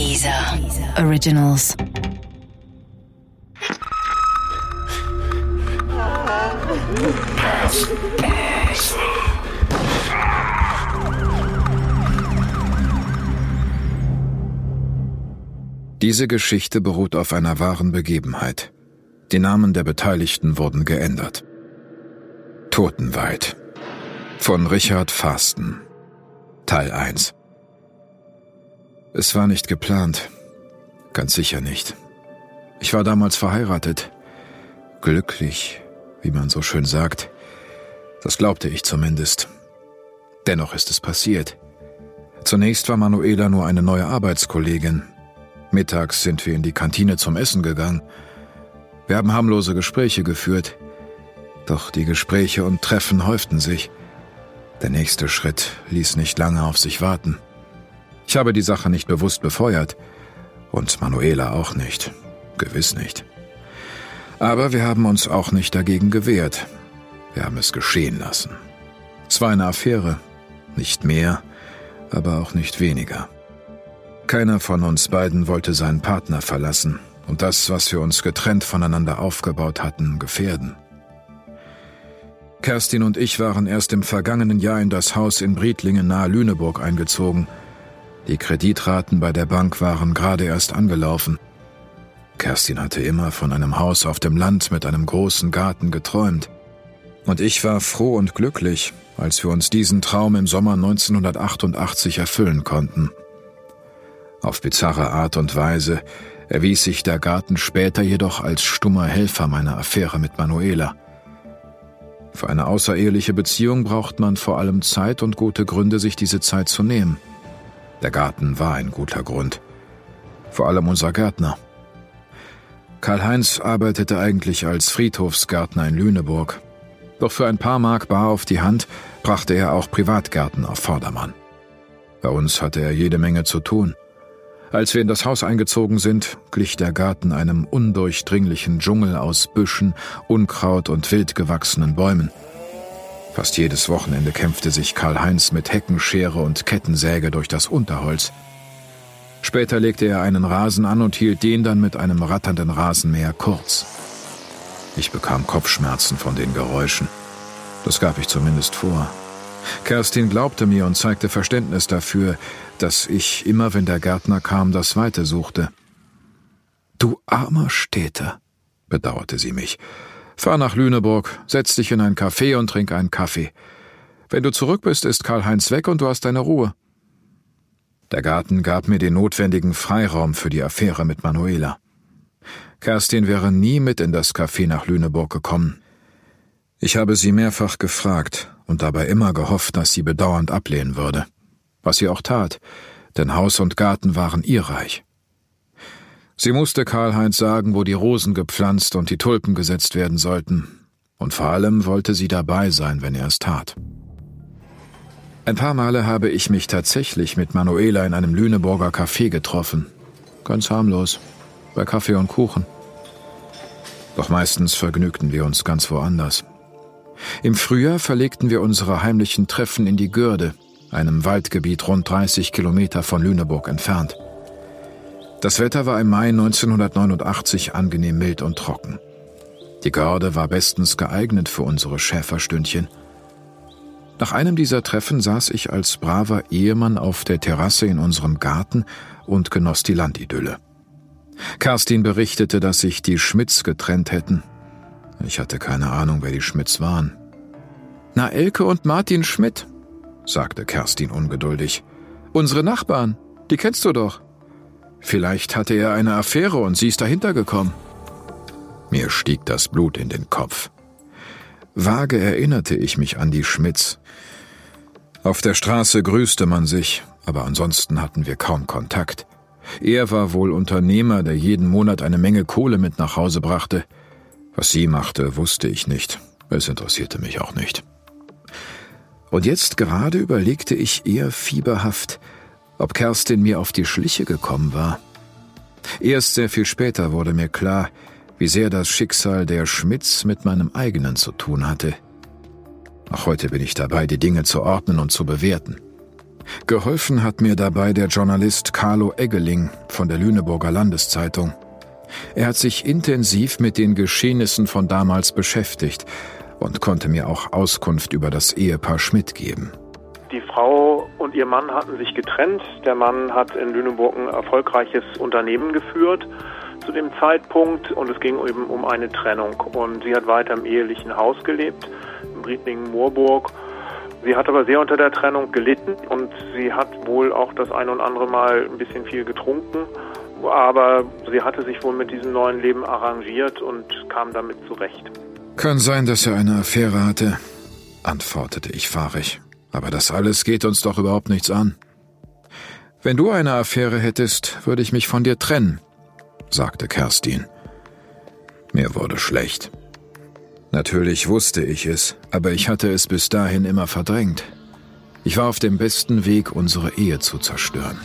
Dieser Originals. Diese Geschichte beruht auf einer wahren Begebenheit. Die Namen der Beteiligten wurden geändert. Totenwald von Richard Fasten Teil 1 Es war nicht geplant. Ganz sicher nicht. Ich war damals verheiratet. Glücklich, wie man so schön sagt. Das glaubte ich zumindest. Dennoch ist es passiert. Zunächst war Manuela nur eine neue Arbeitskollegin. Mittags sind wir in die Kantine zum Essen gegangen. Wir haben harmlose Gespräche geführt. Doch die Gespräche und Treffen häuften sich. Der nächste Schritt ließ nicht lange auf sich warten. Ich habe die Sache nicht bewusst befeuert. Und Manuela auch nicht. Gewiss nicht. Aber wir haben uns auch nicht dagegen gewehrt. Wir haben es geschehen lassen. Es war eine Affäre. Nicht mehr, aber auch nicht weniger. Keiner von uns beiden wollte seinen Partner verlassen und das, was wir uns getrennt voneinander aufgebaut hatten, gefährden. Kerstin und ich waren erst im vergangenen Jahr in das Haus in Briedlingen nahe Lüneburg eingezogen. Die Kreditraten bei der Bank waren gerade erst angelaufen. Kerstin hatte immer von einem Haus auf dem Land mit einem großen Garten geträumt. Und ich war froh und glücklich, als wir uns diesen Traum im Sommer 1988 erfüllen konnten. Auf bizarre Art und Weise erwies sich der Garten später jedoch als stummer Helfer meiner Affäre mit Manuela. Für eine außereheliche Beziehung braucht man vor allem Zeit und gute Gründe, sich diese Zeit zu nehmen. Der Garten war ein guter Grund. Vor allem unser Gärtner. Karl-Heinz arbeitete eigentlich als Friedhofsgärtner in Lüneburg. Doch für ein paar Mark bar auf die Hand brachte er auch Privatgärten auf Vordermann. Bei uns hatte er jede Menge zu tun. Als wir in das Haus eingezogen sind, glich der Garten einem undurchdringlichen Dschungel aus Büschen, Unkraut und wild gewachsenen Bäumen. Fast jedes Wochenende kämpfte sich Karl-Heinz mit Heckenschere und Kettensäge durch das Unterholz. Später legte er einen Rasen an und hielt den dann mit einem ratternden Rasenmäher kurz. Ich bekam Kopfschmerzen von den Geräuschen. Das gab ich zumindest vor. Kerstin glaubte mir und zeigte Verständnis dafür, dass ich immer, wenn der Gärtner kam, das Weite suchte. Du armer Städter, bedauerte sie mich. Fahr nach Lüneburg, setz dich in ein Café und trink einen Kaffee. Wenn du zurück bist, ist Karl-Heinz weg und du hast deine Ruhe. Der Garten gab mir den notwendigen Freiraum für die Affäre mit Manuela. Kerstin wäre nie mit in das Café nach Lüneburg gekommen. Ich habe sie mehrfach gefragt und dabei immer gehofft, dass sie bedauernd ablehnen würde was sie auch tat, denn Haus und Garten waren ihr Reich. Sie musste Karl-Heinz sagen, wo die Rosen gepflanzt und die Tulpen gesetzt werden sollten, und vor allem wollte sie dabei sein, wenn er es tat. Ein paar Male habe ich mich tatsächlich mit Manuela in einem Lüneburger Café getroffen. Ganz harmlos, bei Kaffee und Kuchen. Doch meistens vergnügten wir uns ganz woanders. Im Frühjahr verlegten wir unsere heimlichen Treffen in die Gürde, einem Waldgebiet rund 30 Kilometer von Lüneburg entfernt. Das Wetter war im Mai 1989 angenehm mild und trocken. Die Garde war bestens geeignet für unsere Schäferstündchen. Nach einem dieser Treffen saß ich als braver Ehemann auf der Terrasse in unserem Garten und genoss die Landidylle. Kerstin berichtete, dass sich die Schmidts getrennt hätten. Ich hatte keine Ahnung, wer die Schmidts waren. Na, Elke und Martin Schmidt, sagte Kerstin ungeduldig. Unsere Nachbarn, die kennst du doch. Vielleicht hatte er eine Affäre und sie ist dahinter gekommen. Mir stieg das Blut in den Kopf. Vage erinnerte ich mich an die Schmitz. Auf der Straße grüßte man sich, aber ansonsten hatten wir kaum Kontakt. Er war wohl Unternehmer, der jeden Monat eine Menge Kohle mit nach Hause brachte. Was sie machte, wusste ich nicht. Es interessierte mich auch nicht. Und jetzt gerade überlegte ich eher fieberhaft, ob Kerstin mir auf die Schliche gekommen war. Erst sehr viel später wurde mir klar, wie sehr das Schicksal der Schmitz mit meinem eigenen zu tun hatte. Auch heute bin ich dabei, die Dinge zu ordnen und zu bewerten. Geholfen hat mir dabei der Journalist Carlo Eggeling von der Lüneburger Landeszeitung. Er hat sich intensiv mit den Geschehnissen von damals beschäftigt und konnte mir auch Auskunft über das Ehepaar Schmidt geben. Die Frau und ihr Mann hatten sich getrennt. Der Mann hat in Lüneburg ein erfolgreiches Unternehmen geführt zu dem Zeitpunkt und es ging eben um eine Trennung. Und sie hat weiter im ehelichen Haus gelebt, in Riedlingen-Moorburg. Sie hat aber sehr unter der Trennung gelitten und sie hat wohl auch das ein und andere Mal ein bisschen viel getrunken. Aber sie hatte sich wohl mit diesem neuen Leben arrangiert und kam damit zurecht. Kann sein, dass er eine Affäre hatte, antwortete ich fahrig. Aber das alles geht uns doch überhaupt nichts an. Wenn du eine Affäre hättest, würde ich mich von dir trennen, sagte Kerstin. Mir wurde schlecht. Natürlich wusste ich es, aber ich hatte es bis dahin immer verdrängt. Ich war auf dem besten Weg, unsere Ehe zu zerstören.